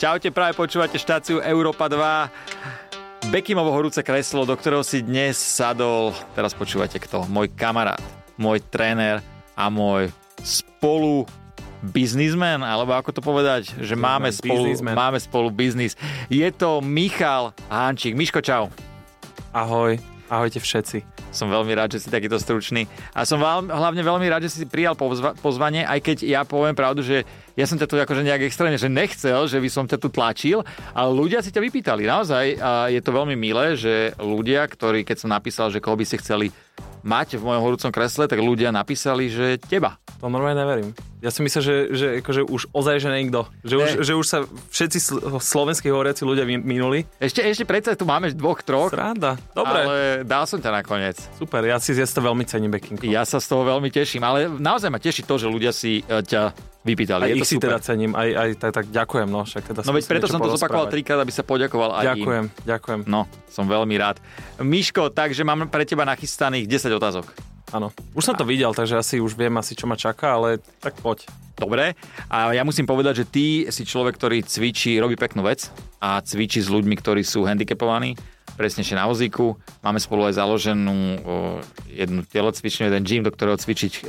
Čaute, práve počúvate štáciu Európa 2. Bekimovo horúce kreslo, do ktorého si dnes sadol, teraz počúvate kto, môj kamarát, môj tréner a môj spolu biznismen, alebo ako to povedať, že máme spolu, máme spolu biznis. Je to Michal Hančík. Miško, čau. Ahoj, ahojte všetci. Som veľmi rád, že si takýto stručný. A som veľ, hlavne veľmi rád, že si prijal pozva- pozvanie, aj keď ja poviem pravdu, že ja som ťa tu akože nejak extrémne, že nechcel, že by som ťa tu tlačil, ale ľudia si ťa vypýtali. Naozaj a je to veľmi milé, že ľudia, ktorí, keď som napísal, že koho by si chceli mať v mojom horúcom kresle, tak ľudia napísali, že teba. To normálne neverím. Ja si myslím, že, že akože už ozaj, že niekto. Že už, že už sa všetci slovenskí hovoriaci ľudia minuli. Ešte, ešte predsa tu máme dvoch, troch. Sranda. Dobre. Ale dal som ťa nakoniec. Super, ja si ja to veľmi cením, Bekinko. Ja sa z toho veľmi teším, ale naozaj ma teší to, že ľudia si e, ťa vypýtali. Aj je ich to si teda cením, aj, aj tak, tak ďakujem, no. Však teda no veď preto som to zopakoval trikrát, aby sa poďakoval aj Ďakujem, im. ďakujem. No, som veľmi rád. Miško, takže mám pre teba nachystaných 10 otázok. Áno. Už som to videl, takže asi už viem asi, čo ma čaká, ale tak poď. Dobre. A ja musím povedať, že ty si človek, ktorý cvičí, robí peknú vec a cvičí s ľuďmi, ktorí sú handicapovaní, presnejšie na vozíku. Máme spolu aj založenú jednu telocvičňu, jeden gym, do ktorého cvičiť e,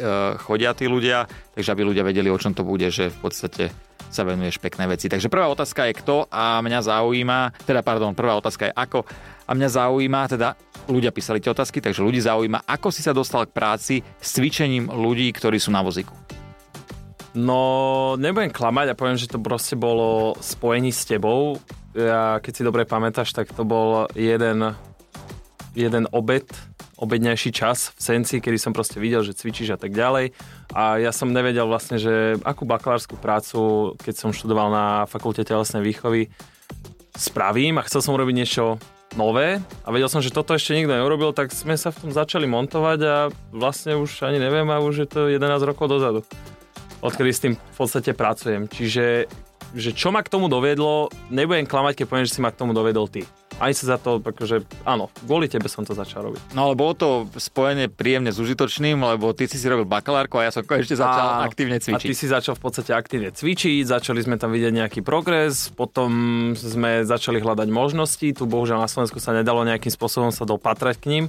chodia tí ľudia, takže aby ľudia vedeli, o čom to bude, že v podstate sa venuješ pekné veci. Takže prvá otázka je kto a mňa zaujíma, teda pardon, prvá otázka je ako a mňa zaujíma, teda ľudia písali tie otázky, takže ľudí zaujíma, ako si sa dostal k práci s cvičením ľudí, ktorí sú na vozíku. No, nebudem klamať a poviem, že to proste bolo spojení s tebou. Ja, keď si dobre pamätáš, tak to bol jeden, jeden obed, obednejší čas v Senci, kedy som proste videl, že cvičíš a tak ďalej. A ja som nevedel vlastne, že akú bakalárskú prácu, keď som študoval na fakulte telesnej výchovy, spravím a chcel som urobiť niečo nové a vedel som, že toto ešte nikto neurobil, tak sme sa v tom začali montovať a vlastne už ani neviem a už je to 11 rokov dozadu. Odkedy s tým v podstate pracujem. Čiže že čo ma k tomu dovedlo, nebudem klamať, keď poviem, že si ma k tomu dovedol ty aj sa za to, akože áno, kvôli tebe som to začal robiť. No ale bolo to spojené príjemne s užitočným, lebo ty si si robil bakalárku a ja som ešte začal a, aktívne cvičiť. A ty si začal v podstate aktívne cvičiť, začali sme tam vidieť nejaký progres, potom sme začali hľadať možnosti, tu bohužiaľ na Slovensku sa nedalo nejakým spôsobom sa dopatrať k ním.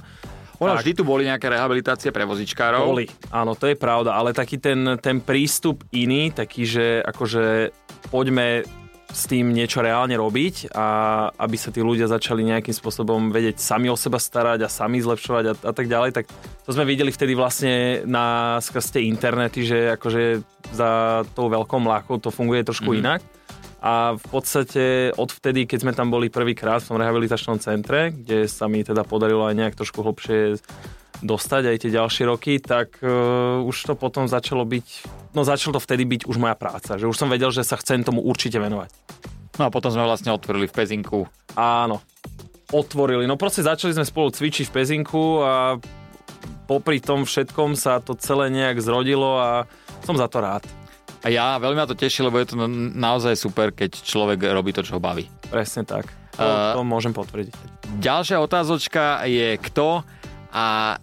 Ono vždy tu boli nejaké rehabilitácie pre vozičkárov. Boli, áno, to je pravda, ale taký ten, ten prístup iný, taký, že akože poďme s tým niečo reálne robiť a aby sa tí ľudia začali nejakým spôsobom vedieť sami o seba starať a sami zlepšovať a, a tak ďalej, tak to sme videli vtedy vlastne na skrz tie internety, že akože za tou veľkou mlákou to funguje trošku mm-hmm. inak. A v podstate odvtedy, keď sme tam boli prvýkrát v tom rehabilitačnom centre, kde sa mi teda podarilo aj nejak trošku hlbšie dostať aj tie ďalšie roky, tak uh, už to potom začalo byť, no začalo to vtedy byť už moja práca, že už som vedel, že sa chcem tomu určite venovať. No a potom sme vlastne otvorili v Pezinku. Áno, otvorili. No proste začali sme spolu cvičiť v Pezinku a popri tom všetkom sa to celé nejak zrodilo a som za to rád. A ja veľmi ma to teší, lebo je to naozaj super, keď človek robí to, čo ho baví. Presne tak. To, uh, to môžem potvrdiť. Ďalšia otázočka je kto a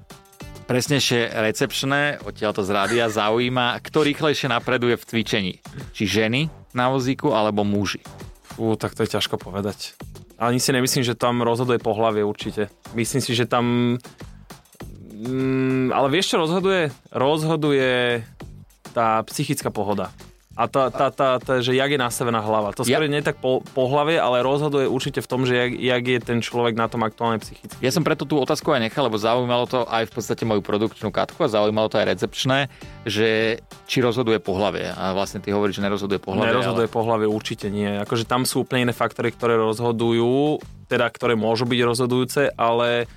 presnejšie recepčné, odtiaľ to z rádia zaujíma, kto rýchlejšie napreduje v cvičení. Či ženy na vozíku, alebo muži. Fú, tak to je ťažko povedať. Ani si nemyslím, že tam rozhoduje pohlavie určite. Myslím si, že tam... Mm, ale vieš, čo rozhoduje? Rozhoduje tá psychická pohoda a tá, tá, tá, tá, že jak je nastavená hlava. To skôr ja... nie tak po, po hlave, ale rozhoduje určite v tom, že jak, jak je ten človek na tom aktuálne psychicky. Ja som preto tú otázku aj nechal, lebo zaujímalo to aj v podstate moju produkčnú katku a zaujímalo to aj recepčné, že či rozhoduje po hlave. A vlastne ty hovoríš, že nerozhoduje po hlave. Nerozhoduje ale... po hlave určite nie. Akože tam sú úplne iné faktory, ktoré rozhodujú, teda ktoré môžu byť rozhodujúce, ale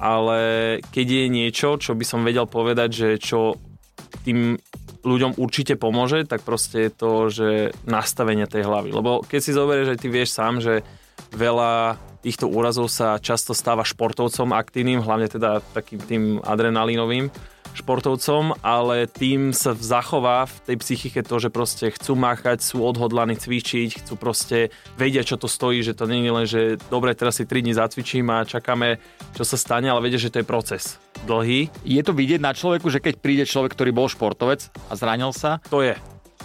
ale keď je niečo, čo by som vedel povedať, že čo tým ľuďom určite pomôže, tak proste je to, že nastavenie tej hlavy. Lebo keď si zoberieš, že ty vieš sám, že veľa týchto úrazov sa často stáva športovcom aktívnym, hlavne teda takým tým adrenalínovým športovcom, ale tým sa zachová v tej psychike to, že proste chcú máchať, sú odhodlaní cvičiť, chcú proste vedia, čo to stojí, že to nie je len, že dobre, teraz si 3 dní zacvičím a čakáme, čo sa stane, ale vedia, že to je proces dlhý. Je to vidieť na človeku, že keď príde človek, ktorý bol športovec a zranil sa? To je.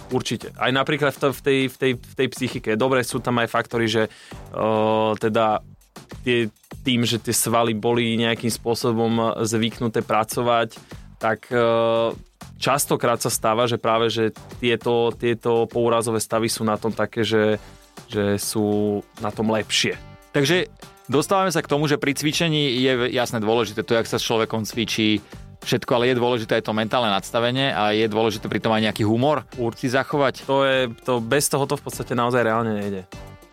Určite. Aj napríklad v, tej, v, tej, v tej psychike. Dobre, sú tam aj faktory, že uh, teda tie, tým, že tie svaly boli nejakým spôsobom zvyknuté pracovať, tak uh, častokrát sa stáva, že práve že tieto, tieto pourazové stavy sú na tom také, že, že sú na tom lepšie. Takže dostávame sa k tomu, že pri cvičení je jasne dôležité to, jak sa s človekom cvičí, všetko, ale je dôležité aj to mentálne nadstavenie a je dôležité pri tom aj nejaký humor si zachovať. To je, to, bez toho to v podstate naozaj reálne nejde.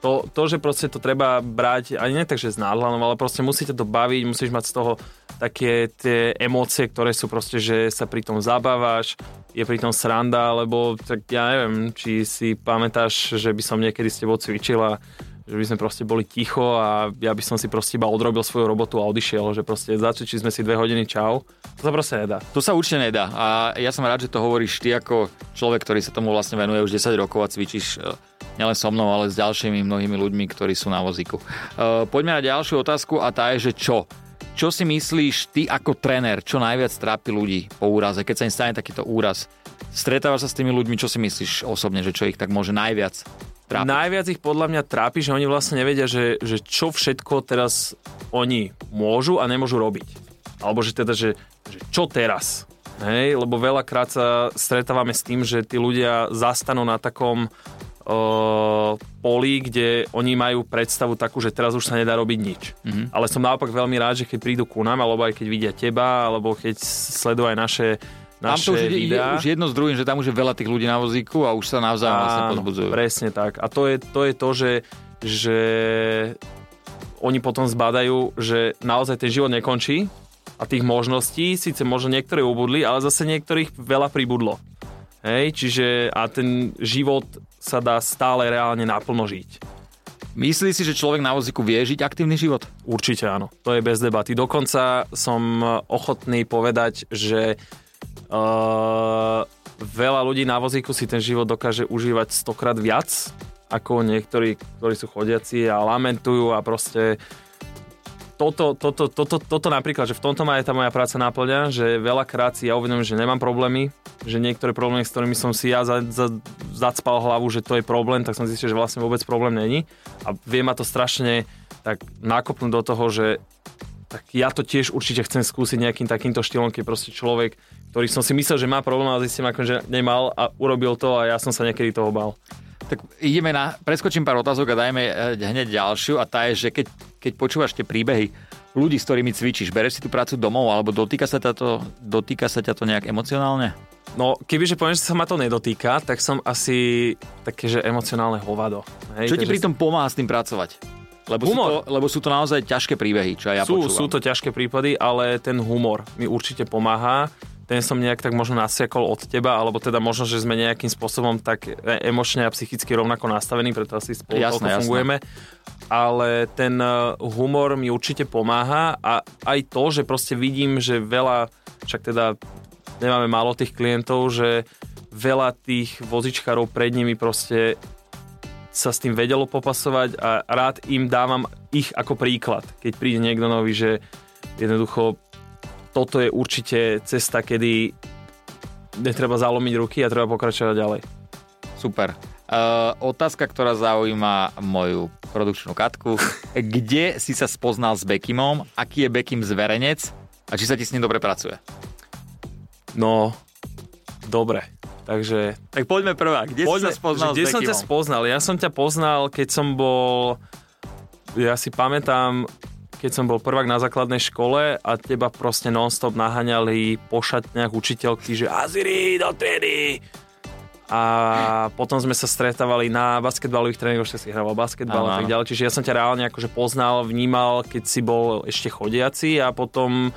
To, to, že proste to treba brať, ani nie tak, že s nádhľadom, ale proste musíte to baviť, musíš mať z toho také tie emócie, ktoré sú proste, že sa pri tom zabávaš, je pri tom sranda, lebo tak ja neviem, či si pamätáš, že by som niekedy s tebou cvičila že by sme proste boli ticho a ja by som si proste iba odrobil svoju robotu a odišiel, že proste začali sme si dve hodiny čau. To sa proste nedá. To sa určite nedá a ja som rád, že to hovoríš ty ako človek, ktorý sa tomu vlastne venuje už 10 rokov a cvičíš e, nielen so mnou, ale s ďalšími mnohými ľuďmi, ktorí sú na vozíku. Uh, poďme na ďalšiu otázku a tá je, že čo? Čo si myslíš ty ako tréner, čo najviac trápi ľudí po úraze, keď sa im stane takýto úraz? Stretávaš sa s tými ľuďmi, čo si myslíš osobne, že čo ich tak môže najviac trápi? Najviac ich podľa mňa trápi, že oni vlastne nevedia, že, že čo všetko teraz oni môžu a nemôžu robiť. Alebo že teda, že, že čo teraz? Hej, lebo veľakrát sa stretávame s tým, že tí ľudia zastanú na takom uh, poli, kde oni majú predstavu takú, že teraz už sa nedá robiť nič. Mm-hmm. Ale som naopak veľmi rád, že keď prídu ku nám, alebo aj keď vidia teba, alebo keď sledujú aj naše naše tam to už ide, už jedno s druhým, že tam už je veľa tých ľudí na vozíku a už sa navzájom vlastne pozbudzujú. Presne tak. A to je to, je to že, že oni potom zbadajú, že naozaj ten život nekončí a tých možností síce možno niektoré ubudli, ale zase niektorých veľa pribudlo. Hej, čiže a ten život sa dá stále reálne naplno žiť. Myslí si, že človek na vozíku vie žiť aktívny život? Určite áno, to je bez debaty. Dokonca som ochotný povedať, že Uh, veľa ľudí na vozíku si ten život dokáže užívať stokrát viac ako niektorí, ktorí sú chodiaci a lamentujú a proste toto, toto, toto, toto napríklad, že v tomto ma je tá moja práca náplňa, že veľakrát si ja uvedomím, že nemám problémy, že niektoré problémy, s ktorými som si ja za, za, zacpal hlavu, že to je problém, tak som zistil, že vlastne vôbec problém není. A vie ma to strašne tak nakopnúť do toho, že tak ja to tiež určite chcem skúsiť nejakým takýmto štýlom, keď proste človek ktorý som si myslel, že má problém, ale zistím, ako, že nemal a urobil to a ja som sa niekedy toho bal. Tak ideme na, preskočím pár otázok a dajme eh, hneď ďalšiu a tá je, že keď, keď počúvaš tie príbehy ľudí, s ktorými cvičíš, bereš si tú prácu domov alebo dotýka sa, to, dotýka sa ťa to nejak emocionálne? No, kebyže poviem, že sa ma to nedotýka, tak som asi také, že emocionálne hovado. Hej, Čo ti pri tom pomáha s tým pracovať? Lebo humor. Sú to, lebo sú to naozaj ťažké príbehy, čo ja sú, počúvam. Sú to ťažké prípady, ale ten humor mi určite pomáha ten som nejak tak možno nasiakol od teba, alebo teda možno, že sme nejakým spôsobom tak e, emočne a psychicky rovnako nastavení, preto asi spolu jasné, jasné. fungujeme. Ale ten e, humor mi určite pomáha a aj to, že proste vidím, že veľa, však teda nemáme málo tých klientov, že veľa tých vozičkárov pred nimi proste sa s tým vedelo popasovať a rád im dávam ich ako príklad, keď príde niekto nový, že jednoducho toto je určite cesta, kedy netreba zalomiť ruky a treba pokračovať ďalej. Super. Uh, otázka, ktorá zaujíma moju produkčnú katku. Kde si sa spoznal s Bekimom? Aký je Bekim zverenec? A či sa ti s ním dobre pracuje? No, dobre. Takže... Tak poďme prvá. Kde poďme, si sa spoznal Kde som ťa spoznal? Ja som ťa poznal, keď som bol... Ja si pamätám, keď som bol prvák na základnej škole a teba proste non-stop naháňali po šatniach učiteľky, že Aziri, do triedy! A potom sme sa stretávali na basketbalových tréningoch, že si hrával basketbal a tak ďalej. Čiže ja som ťa reálne akože poznal, vnímal, keď si bol ešte chodiaci a potom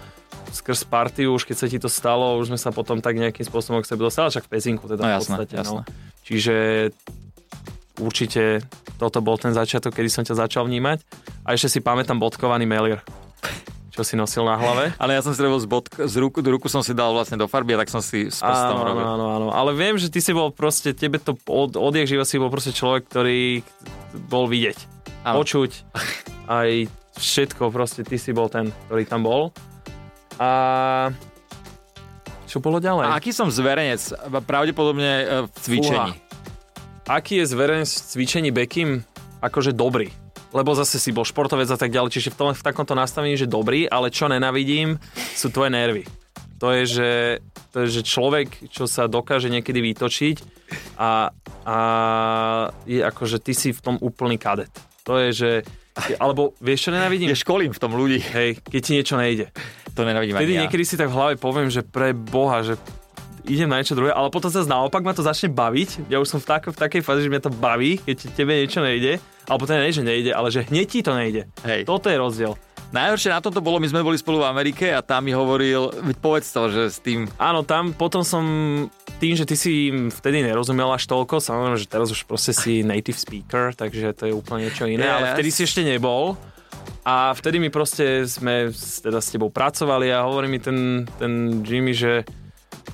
skrz partiu, už keď sa ti to stalo, už sme sa potom tak nejakým spôsobom k sebe dostali, však v pezinku teda no, jasné, v podstate. No. Jasné. No. Čiže určite toto bol ten začiatok, kedy som ťa začal vnímať. A ešte si pamätám bodkovaný melier čo si nosil na hlave. Ale ja som si robil z, bodk- z ruku, do ruku som si dal vlastne do farby a tak som si s prstom robil. Áno, áno, ale viem, že ty si bol proste, tebe to od, odjak živa si bol proste človek, ktorý bol vidieť, áno. počuť, aj všetko proste, ty si bol ten, ktorý tam bol. A čo bolo ďalej? A aký som zverenec? Pravdepodobne e, v cvičení. Fúha aký je zverejný cvičení Bekim? Akože dobrý. Lebo zase si bol športovec a tak ďalej, čiže v, tom, v takomto nastavení, že dobrý, ale čo nenavidím, sú tvoje nervy. To je, že, to je, že človek, čo sa dokáže niekedy vytočiť a, a je ako, že ty si v tom úplný kadet. To je, že alebo vieš, čo nenávidím? Ja školím v tom ľudí. Hej, keď ti niečo nejde. To nenávidím Vtedy ja. niekedy si tak v hlave poviem, že pre Boha, že idem na niečo druhé, ale potom zase naopak ma to začne baviť. Ja už som v, tak, v takej fáze, že mňa to baví, keď tebe niečo nejde. Alebo to nie, že nejde, ale že hneď ti to nejde. Hej. Toto je rozdiel. Najhoršie na tomto bolo, my sme boli spolu v Amerike a tam mi hovoril, povedz to, že s tým... Áno, tam potom som tým, že ty si vtedy nerozumel až toľko, samozrejme, že teraz už proste si native speaker, takže to je úplne niečo iné, Yes. ale vtedy si ešte nebol. A vtedy mi proste sme teda s tebou pracovali a hovorí mi ten, ten Jimmy, že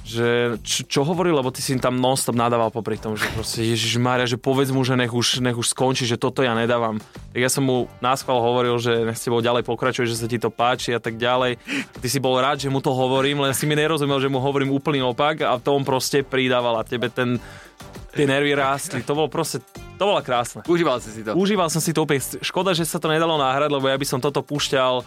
že čo, čo hovorí, lebo ty si im tam non-stop nadával popri tom, že proste Ježiš Mária, že povedz mu, že nech už, nech už skončí, že toto ja nedávam. Tak ja som mu náschval hovoril, že nech s tebou ďalej pokračuje, že sa ti to páči a tak ďalej. A ty si bol rád, že mu to hovorím, len si mi nerozumel, že mu hovorím úplný opak a to on proste pridával a tebe ten, tie nervy rástli. To bolo proste, to bolo krásne. Užíval si si to. Užíval som si to úplne. Škoda, že sa to nedalo náhrať, lebo ja by som toto púšťal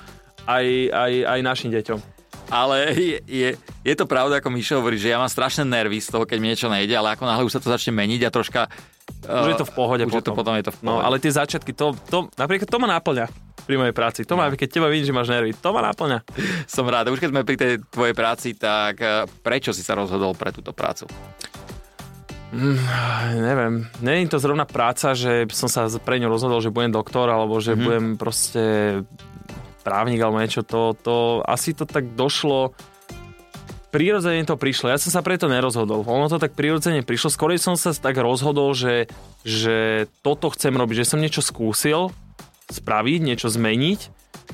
aj, aj, aj našim deťom. Ale je, je, je to pravda, ako Mišo hovorí, že ja mám strašné nervy z toho, keď mi niečo nejde, ale ako náhle už sa to začne meniť a troška... Už je to v pohode už je to potom. potom je to v No, pohode. ale tie začiatky, to, to, napríklad to ma náplňa pri mojej práci. To ma, keď teba vidím, že máš nervy, to ma náplňa. Som rád. Už keď sme pri tej tvojej práci, tak eh, prečo si sa rozhodol pre túto prácu? Aj, neviem, je to zrovna práca, že som sa pre ňu rozhodol, že budem doktor, alebo že mm-hmm. budem proste právnik alebo niečo. To, to, asi to tak došlo prirodzene to prišlo. Ja som sa preto nerozhodol. Ono to tak prirodzene prišlo. Skôr som sa tak rozhodol, že, že toto chcem robiť, že som niečo skúsil spraviť, niečo zmeniť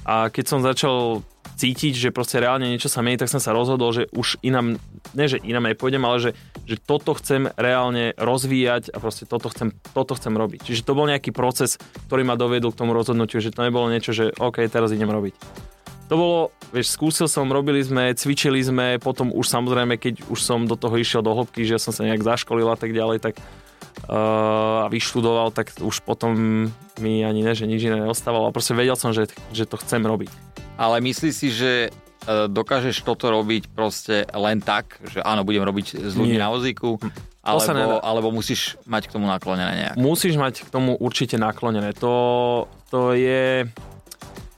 a keď som začal cítiť, že proste reálne niečo sa mení, tak som sa rozhodol, že už inám, ne že inám nepôjdem, ale že, že toto chcem reálne rozvíjať a proste toto chcem, toto chcem robiť. Čiže to bol nejaký proces, ktorý ma doviedol k tomu rozhodnutiu, že to nebolo niečo, že OK, teraz idem robiť. To bolo, vieš, skúsil som, robili sme, cvičili sme, potom už samozrejme, keď už som do toho išiel do hĺbky, že som sa nejak zaškolil a tak ďalej, tak uh, a vyštudoval, tak už potom mi ani ne, že nič iné neostávalo. Proste vedel som, že, že to chcem robiť. Ale myslíš si, že dokážeš toto robiť proste len tak, že áno, budem robiť s ľuďmi Nie. na vozíku, nedá. alebo, alebo musíš mať k tomu naklonené nejak? Musíš mať k tomu určite naklonené. To, to je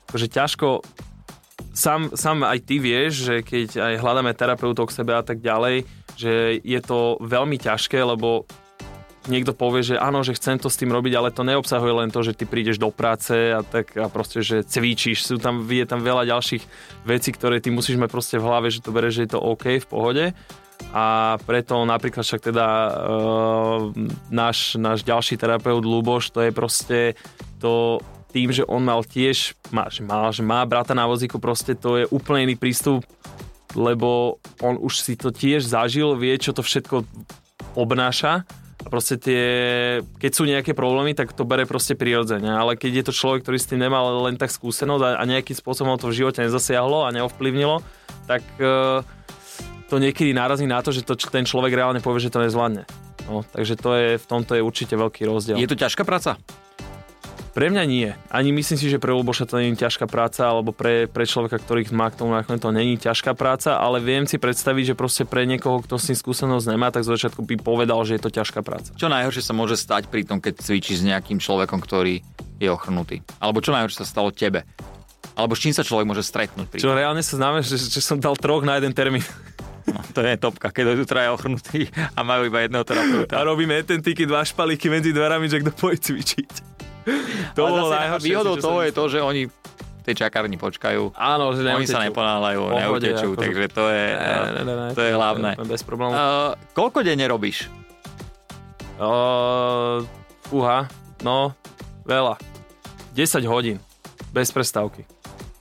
akože ťažko sám, sám aj ty vieš, že keď aj hľadáme terapeutov k sebe a tak ďalej, že je to veľmi ťažké, lebo niekto povie, že áno, že chcem to s tým robiť, ale to neobsahuje len to, že ty prídeš do práce a tak a proste, že cvičíš. Sú tam, je tam veľa ďalších vecí, ktoré ty musíš mať proste v hlave, že to bereš, že je to OK, v pohode. A preto napríklad však teda uh, náš, náš ďalší terapeut Luboš, to je proste to tým, že on mal tiež, má, že má, že má brata na vozíku, proste to je úplne iný prístup, lebo on už si to tiež zažil, vie, čo to všetko obnáša proste tie, keď sú nejaké problémy, tak to bere proste prirodzene, ale keď je to človek, ktorý s tým nemal len tak skúsenosť a, a nejakým spôsobom to v živote nezasiahlo a neovplyvnilo, tak uh, to niekedy narazí na to, že to, ten človek reálne povie, že to nezvládne. No, takže to je, v tomto je určite veľký rozdiel. Je to ťažká práca? Pre mňa nie. Ani myslím si, že pre Luboša to nie je ťažká práca, alebo pre, pre človeka, ktorý má k tomu nakoniec to není ťažká práca, ale viem si predstaviť, že proste pre niekoho, kto s tým skúsenosť nemá, tak z začiatku by povedal, že je to ťažká práca. Čo najhoršie sa môže stať pri tom, keď cvičíš s nejakým človekom, ktorý je ochrnutý? Alebo čo najhoršie sa stalo tebe? Alebo s čím sa človek môže stretnúť? Pri... Čo reálne sa známe, že, že som dal troch na jeden termín. No, to je topka, keď dojdu traja ochrnutí a majú iba jedného A terapeuta. robíme etentiky, dva špalíky medzi dverami, že kto pôjde cvičiť. To bolo najhoršie. Výhodou toho je to, že oni tej čakárni počkajú. Áno, že Oni sa neutečú. neponáhľajú, Pohode, neutečú, akože- takže to je, Ne, ne, ne, to je hlavné. Bez problémov. Uh, koľko denne robíš? Uh, fúha, no, veľa. 10 hodín, bez prestávky.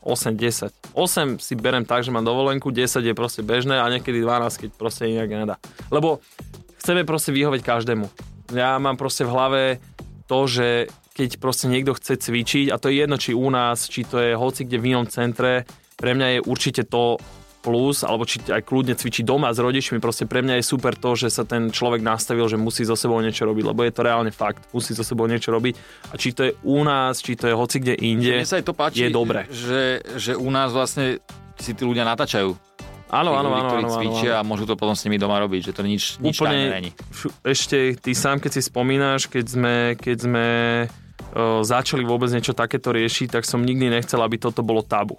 8, 10. 8 si berem tak, že mám dovolenku, 10 je proste bežné a niekedy 12, keď proste inak nedá. Lebo chceme proste vyhovieť každému. Ja mám proste v hlave to, že keď proste niekto chce cvičiť, a to je jedno, či u nás, či to je hoci kde v inom centre, pre mňa je určite to plus, alebo či aj kľudne cvičí doma s rodičmi, proste pre mňa je super to, že sa ten človek nastavil, že musí so sebou niečo robiť, lebo je to reálne fakt, musí so sebou niečo robiť a či to je u nás, či to je hoci kde inde, Mne sa aj to páči, je dobre. Že, že u nás vlastne si tí ľudia natáčajú. Áno, áno, áno, ktorí áno, áno, cvičia áno. a môžu to potom s nimi doma robiť, že to nič, nič tajné není. Ešte ty sám, keď si spomínaš, keď sme, keď sme začali vôbec niečo takéto riešiť, tak som nikdy nechcel, aby toto bolo tabu.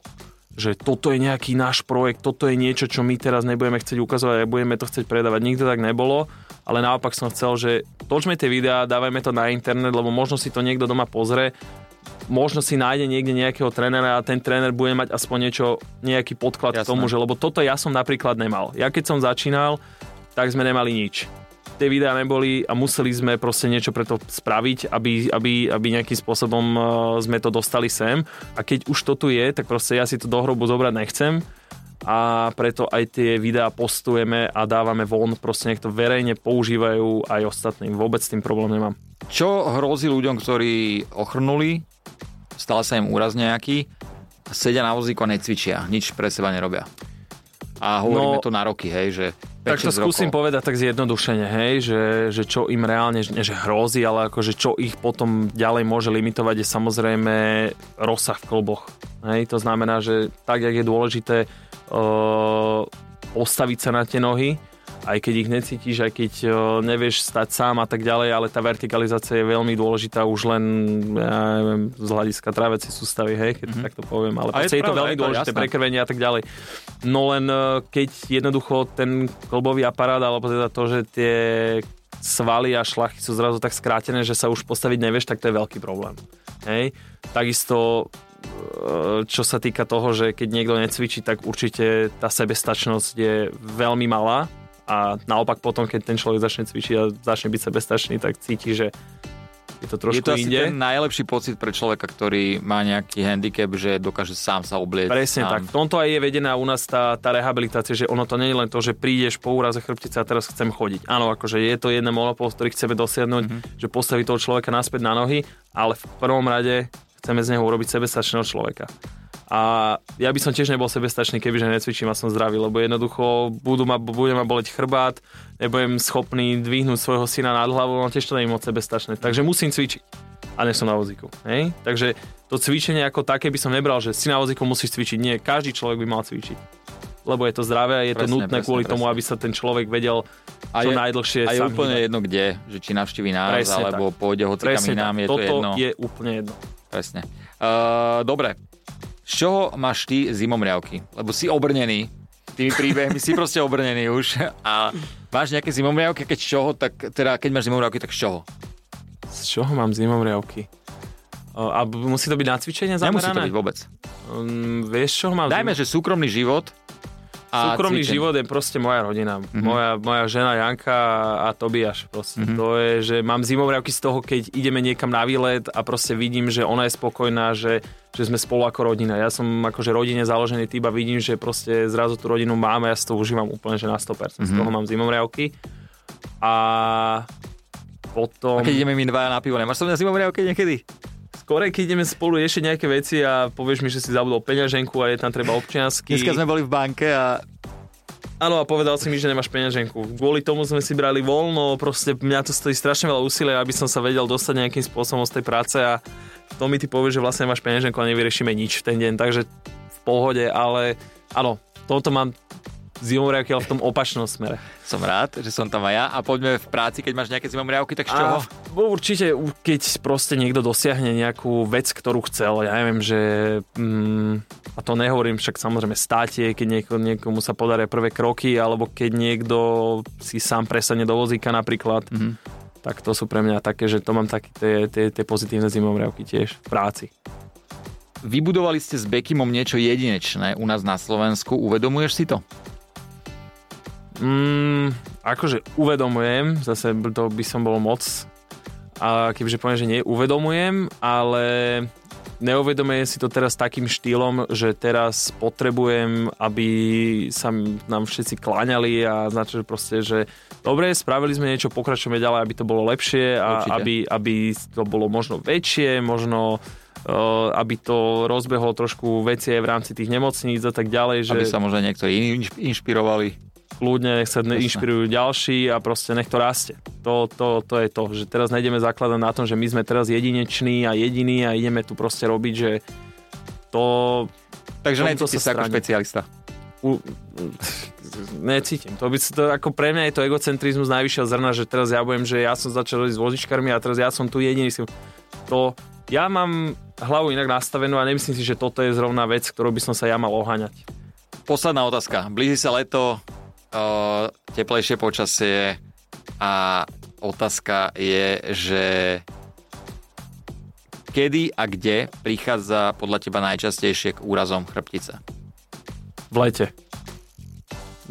Že toto je nejaký náš projekt, toto je niečo, čo my teraz nebudeme chcieť ukazovať a budeme to chcieť predávať. Nikdy tak nebolo, ale naopak som chcel, že točme tie videá, dávajme to na internet, lebo možno si to niekto doma pozrie, možno si nájde niekde nejakého trénera a ten tréner bude mať aspoň niečo, nejaký podklad k Jasné. tomu, že lebo toto ja som napríklad nemal. Ja keď som začínal, tak sme nemali nič. Tie videá neboli a museli sme proste niečo pre to spraviť, aby, aby, aby nejakým spôsobom uh, sme to dostali sem. A keď už to tu je, tak proste ja si to do hrobu zobrať nechcem a preto aj tie videá postujeme a dávame von, proste nech to verejne používajú aj ostatní. Vôbec s tým problém nemám. Čo hrozí ľuďom, ktorí ochrnuli, stal sa im úraz nejaký, sedia na vozíku a necvičia, nič pre seba nerobia. A hovoríme No, to na roky, hej, že Tak to 5-6 skúsim rokov. povedať tak zjednodušene, hej, že, že čo im reálne, nie že hrozí, ale akože čo ich potom ďalej môže limitovať je samozrejme rozsah v kloboch. Hej, to znamená, že tak, jak je dôležité uh, postaviť sa na tie nohy, aj keď ich necítiš, aj keď uh, nevieš stať sám a tak ďalej, ale tá vertikalizácia je veľmi dôležitá už len ja neviem, z hľadiska trávecej sústavy, hej, keď mm-hmm. tak to poviem, ale je proste je, to pravda, veľmi je to dôležité, prekrvenie a tak ďalej. No len uh, keď jednoducho ten klbový aparát, alebo teda to, že tie svaly a šlachy sú zrazu tak skrátené, že sa už postaviť nevieš, tak to je veľký problém. Hej? Takisto e, čo sa týka toho, že keď niekto necvičí, tak určite tá sebestačnosť je veľmi malá a naopak potom, keď ten človek začne cvičiť a začne byť sebestačný, tak cíti, že je to trošku je to asi inde. ten najlepší pocit pre človeka, ktorý má nejaký handicap, že dokáže sám sa oblieť. Presne sám. tak. V tomto aj je vedená u nás tá, tá rehabilitácia, že ono to nie je len to, že prídeš po úraze chrbtice a teraz chcem chodiť. Áno, akože je to jeden monopol, ktorý chceme dosiahnuť, Mhm. mm-hmm. že postaví toho človeka naspäť na nohy, ale v prvom rade chceme z neho urobiť sebestačného človeka. A ja by som tiež nebol sebestačný, kebyže necvičím a som zdravý, lebo jednoducho budú ma, bude ma boleť chrbát, nebudem schopný dvihnúť svojho syna nad hlavu, no tiež to nie je moc sebestačné. Takže musím cvičiť a nie som na vozíku. Hej? Takže to cvičenie ako také by som nebral, že si na vozíku musíš cvičiť. Nie, každý človek by mal cvičiť. Lebo je to zdravé a je to Presne, nutné presne, kvôli tomu, presne. aby sa ten človek vedel A čo je- najdlhšie A je sám úplne hýbať. jedno kde, že či navštíví nás, Presne alebo pôjde hocikam inám, tak. je to Toto jedno. je úplne jedno. Presne. Uh, dobre. Z čoho máš ty zimomriavky? Lebo si obrnený tými príbehmi, si proste obrnený už. A máš nejaké zimomriavky, keď z čoho, tak teda keď máš zimomriavky, tak z čoho? Z čoho mám zimomriavky? A musí to byť na cvičenie Nemusí to zamerané? byť vôbec. Um, vieš, čo mám? Dajme, že súkromný život a Súkromný cvičenie. život je proste moja rodina. Mhm. Mm-hmm. Moja, moja žena Janka a Tobiaš. Proste. Mhm. Mm-hmm. To je, že mám zimomriavky z toho, keď ideme niekam na výlet a proste vidím, že ona je spokojná, že, že sme spolu ako rodina. Ja som akože rodine založený typ a vidím, že proste zrazu tú rodinu máme a ja si to užívam úplne, že na 100%. Mm-hmm. Z Mhm. toho mám zimomriavky. A potom... A keď ideme my dvaja na pivo, nemáš som na zimomriavke niekedy? Skôr, keď ideme spolu riešiť nejaké veci a povieš mi, že si zabudol peňaženku a je tam treba občiansky. Dneska sme boli v banke a Áno, a povedal si mi, že nemáš peňaženku. Kvôli tomu sme si brali voľno, proste mňa to stojí strašne veľa úsilia, aby som sa vedel dostať nejakým spôsobom z tej práce a to mi ty povieš, že vlastne nemáš peňaženku a nevyriešime nič v ten deň, takže v pohode, ale áno, toto mám zimomriavky, ale v tom opačnom smere. som rád, že som tam aj ja. A poďme v práci, keď máš nejaké zimomriavky, tak z čoho? A určite, keď proste niekto dosiahne nejakú vec, ktorú chcel, ja neviem, že... Mm, a to nehovorím však samozrejme státie, keď nieko, niekomu sa podaria prvé kroky, alebo keď niekto si sám presadne do vozíka napríklad, Mhm. Tak to sú pre mňa také, že to mám také tie, tie, tie pozitívne zimomriavky tiež v práci. Vybudovali ste s Bekimom niečo jedinečné u nás na Slovensku. Uvedomuješ si to? Mm, akože uvedomujem, zase to by som bol moc, a kebyže poviem, že nie, uvedomujem, ale neuvedomujem si to teraz takým štýlom, že teraz potrebujem, aby sa nám všetci kláňali a znači, že proste, že dobre, spravili sme niečo, pokračujeme ďalej, aby to bolo lepšie a Určite. aby, aby to bolo možno väčšie, možno aby to rozbehlo trošku veci aj v rámci tých nemocníc a tak ďalej. Že Aby sa možno niektorí inšpirovali. Kľudne nech sa Jasné. inšpirujú ďalší a proste nech to rastie. To, to, to je to, že teraz nejdeme zakladať na tom, že my sme teraz jedineční a jediní a ideme tu proste robiť, že to Takže Tomto necíti sa sa ako špecialista. u, necítim. To, by, to ako pre mňa je to egocentrizmus najvyššieho zrna, že teraz ja budem, že ja som začal robiť s vozičkármi a teraz ja som tu jediný. To, ja mám hlavu inak nastavenú a nemyslím si, že toto je zrovna vec, ktorou by som sa ja mal oháňať. Posledná otázka. Blíži sa leto, o, teplejšie počasie a otázka je, že kedy a kde prichádza podľa teba najčastejšie k úrazom chrbtice? V lete.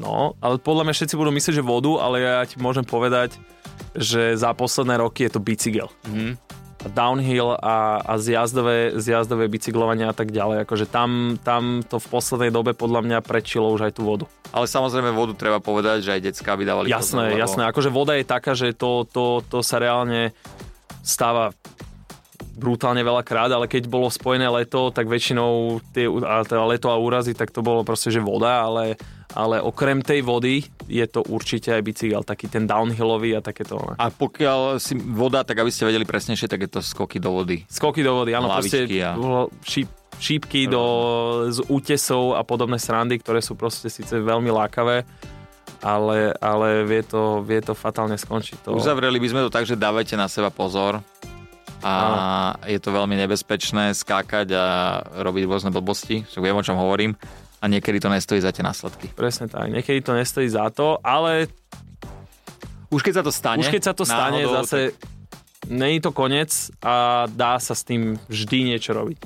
No, ale podľa mňa všetci budú myslieť, že vodu, ale ja ti môžem povedať, že za posledné roky je to bicykel. Mhm. Downhill a, a zjazdové, zjazdové bicyklovanie a tak ďalej. Akože tam, tam to v poslednej dobe podľa mňa prečilo už aj tú vodu. Ale samozrejme vodu treba povedať, že aj decka vydávali Jasné, pozor, jasné. Akože voda je taká, že to, to, to sa reálne stáva brutálne veľa krát, ale keď bolo spojené leto, tak väčšinou tie, a teda leto a úrazy, tak to bolo proste, že voda, ale, ale okrem tej vody je to určite aj bicykel, taký ten downhillový a takéto. ne. A pokiaľ si voda, tak aby ste vedeli presnejšie, tak je to skoky do vody. Skoky do vody, áno, proste Lavičky a- šíp, šípky do, z útesov a podobné srandy, ktoré sú proste síce veľmi lákavé, ale, ale vie, to, vie to fatálne skončiť. To... Uzavreli by sme to tak, že dávajte na seba pozor a je to veľmi nebezpečné skákať a robiť rôzne blbosti, však viem, o čom hovorím a niekedy to nestojí za tie následky. Presne tak, niekedy to nestojí za to, ale Už keď sa to stane, už keď sa to stane, náhodou, zase není to koniec a dá sa s tým vždy niečo robiť.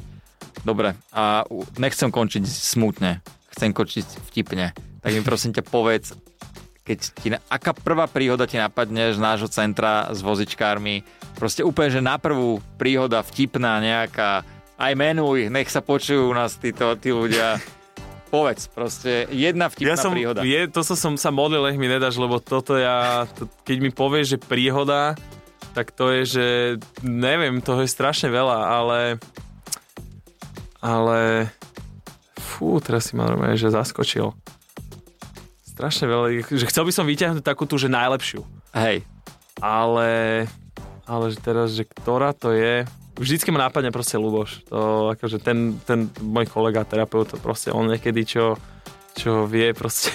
Dobre, a nechcem končiť smutne, chcem končiť vtipne. Tak mi prosím ťa povedz, keď ti, aká prvá príhoda ti napadne z nášho centra s vozičkármi, proste úplne, že na prvú príhoda vtipná nejaká, aj menuj, nech sa počujú u nás títo, tí ľudia. Povedz, proste jedna vtipná ja som, príhoda. Je, to som, sa modlil, nech mi nedáš, lebo toto ja, to, keď mi povieš, že príhoda, tak to je, že neviem, toho je strašne veľa, ale ale fú, teraz si ma normálne, že zaskočil. Strašne veľa, že chcel by som vyťahnuť takú tú, že najlepšiu. Hej, ale, ale že teraz, že ktorá to je, vždycky ma nápadne proste Luboš. To akože ten, ten môj kolega, terapeut, proste on niekedy čo, čo vie proste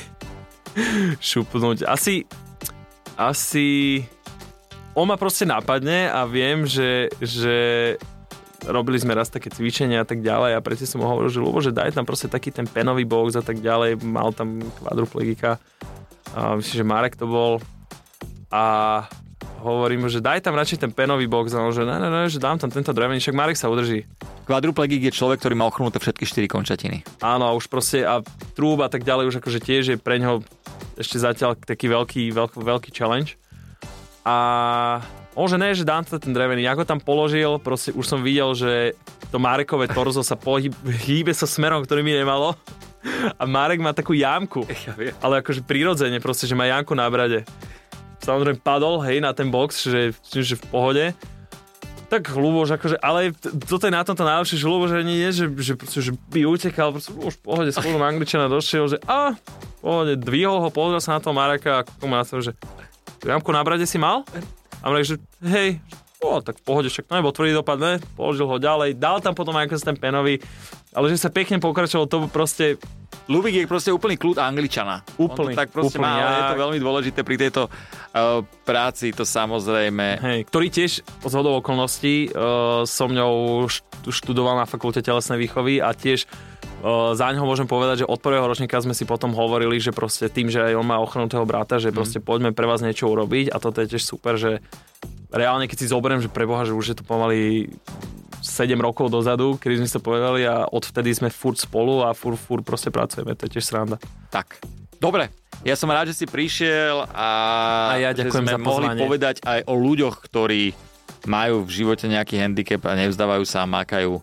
šupnúť. Asi, asi on ma proste nápadne a viem, že, že robili sme raz také cvičenia a tak ďalej a predtým som mu hovoril, že Lubo, že daj tam proste taký ten penový box a tak ďalej, mal tam kvadruplegika a myslím, že Marek to bol a hovorím mu, že daj tam radšej ten penový box a on, že ne, ne, ne, že dám tam tento drevený, však Marek sa udrží. kvadruplegik je človek, ktorý má ochrnuté všetky štyri končatiny. Áno, a už proste a trúb a tak ďalej už akože tiež je pre ňoho ešte zatiaľ taký veľký, veľký, veľký challenge. A on, že ne, že dám to ten drevený. Ako tam položil, proste už som videl, že to Marekové torzo sa pohyb, hýbe sa smerom, ktorý mi nemalo. A Marek má takú jámku. Ja ale akože prirodzene proste, že má Janku na brade. Samozrejme padol, hej, na ten box, že, že v pohode. Tak Luboš, akože, ale toto je na tomto najlepšie, že Luboš ani nie, že, že, proste, že by utekal, proste Luboš v pohode, skôr Angličana došiel, že a, v pohode, dvihol ho, pozrel sa na toho Mareka a kúkol ma na to, že Janku na brade si mal? A Marek, že hej, o, tak v pohode, však to nebol tvrdý dopad, ne? Položil ho ďalej, dal tam potom aj ten penový, ale že sa pekne pokračoval, to proste Lubik je proste úplný kľud Angličana. Úplný, tak proste úplný, má, ale je to veľmi dôležité pri tejto uh, práci, to samozrejme. Hej, ktorý tiež z hodou okolností uh, som ňou št- študoval na fakulte telesnej výchovy a tiež uh, za ňoho môžem povedať, že od prvého ročníka sme si potom hovorili, že proste tým, že aj on má ochrnutého brata, že proste poďme pre vás niečo urobiť a toto je tiež super, že reálne keď si zoberiem, že preboha, že už je to pomaly 7 rokov dozadu, kedy sme sa povedali a odvtedy sme furt spolu a furt, furt proste pracujeme, to je tiež sranda. Tak, dobre. Ja som rád, že si prišiel a, A ja že ďakujem sme za mohli povedať aj o ľuďoch, ktorí majú v živote nejaký handicap a nevzdávajú sa a makajú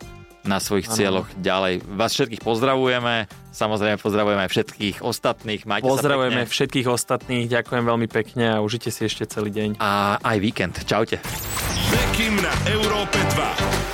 na svojich Áno. cieľoch ďalej. Vás všetkých pozdravujeme, samozrejme pozdravujeme aj všetkých ostatných. Majte Pozdravujeme sa pekne. všetkých ostatných, ďakujem veľmi pekne a užite si ešte celý deň. A aj víkend. Čaute. Bekim na Európe 2.